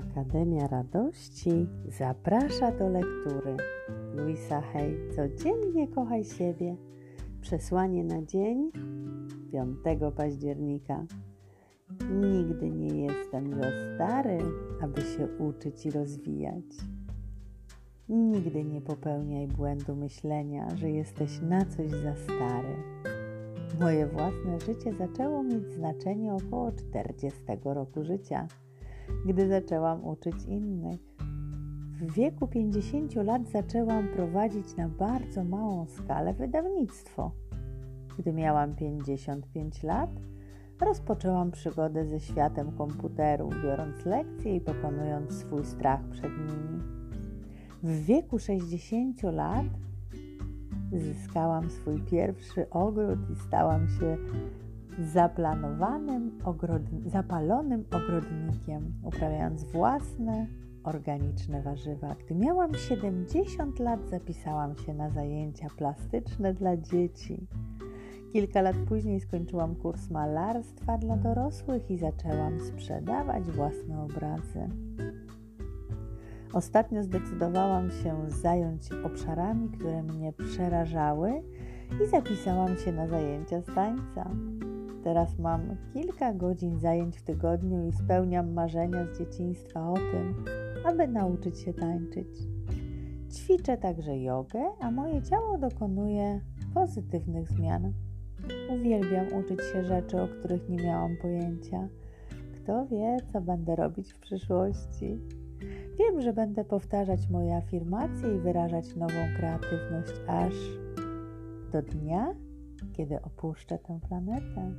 Akademia Radości zaprasza do lektury. Luisa Hay, codziennie kochaj siebie. Przesłanie na dzień 5 października. Nigdy nie jestem za stary, aby się uczyć i rozwijać. Nigdy nie popełniaj błędu myślenia, że jesteś na coś za stary. Moje własne życie zaczęło mieć znaczenie około 40 roku życia gdy zaczęłam uczyć innych. W wieku 50 lat zaczęłam prowadzić na bardzo małą skalę wydawnictwo. Gdy miałam 55 lat, rozpoczęłam przygodę ze światem komputerów, biorąc lekcje i pokonując swój strach przed nimi. W wieku 60 lat zyskałam swój pierwszy ogród i stałam się zaplanowanym, zapalonym ogrodnikiem, uprawiając własne organiczne warzywa. Gdy miałam 70 lat, zapisałam się na zajęcia plastyczne dla dzieci. Kilka lat później skończyłam kurs malarstwa dla dorosłych i zaczęłam sprzedawać własne obrazy. Ostatnio zdecydowałam się zająć obszarami, które mnie przerażały i zapisałam się na zajęcia z tańca. Teraz mam kilka godzin zajęć w tygodniu i spełniam marzenia z dzieciństwa o tym, aby nauczyć się tańczyć. Ćwiczę także jogę, a moje ciało dokonuje pozytywnych zmian. Uwielbiam uczyć się rzeczy, o których nie miałam pojęcia. Kto wie, co będę robić w przyszłości. Wiem, że będę powtarzać moje afirmacje i wyrażać nową kreatywność aż do dnia, kiedy opuszczę tę planetę.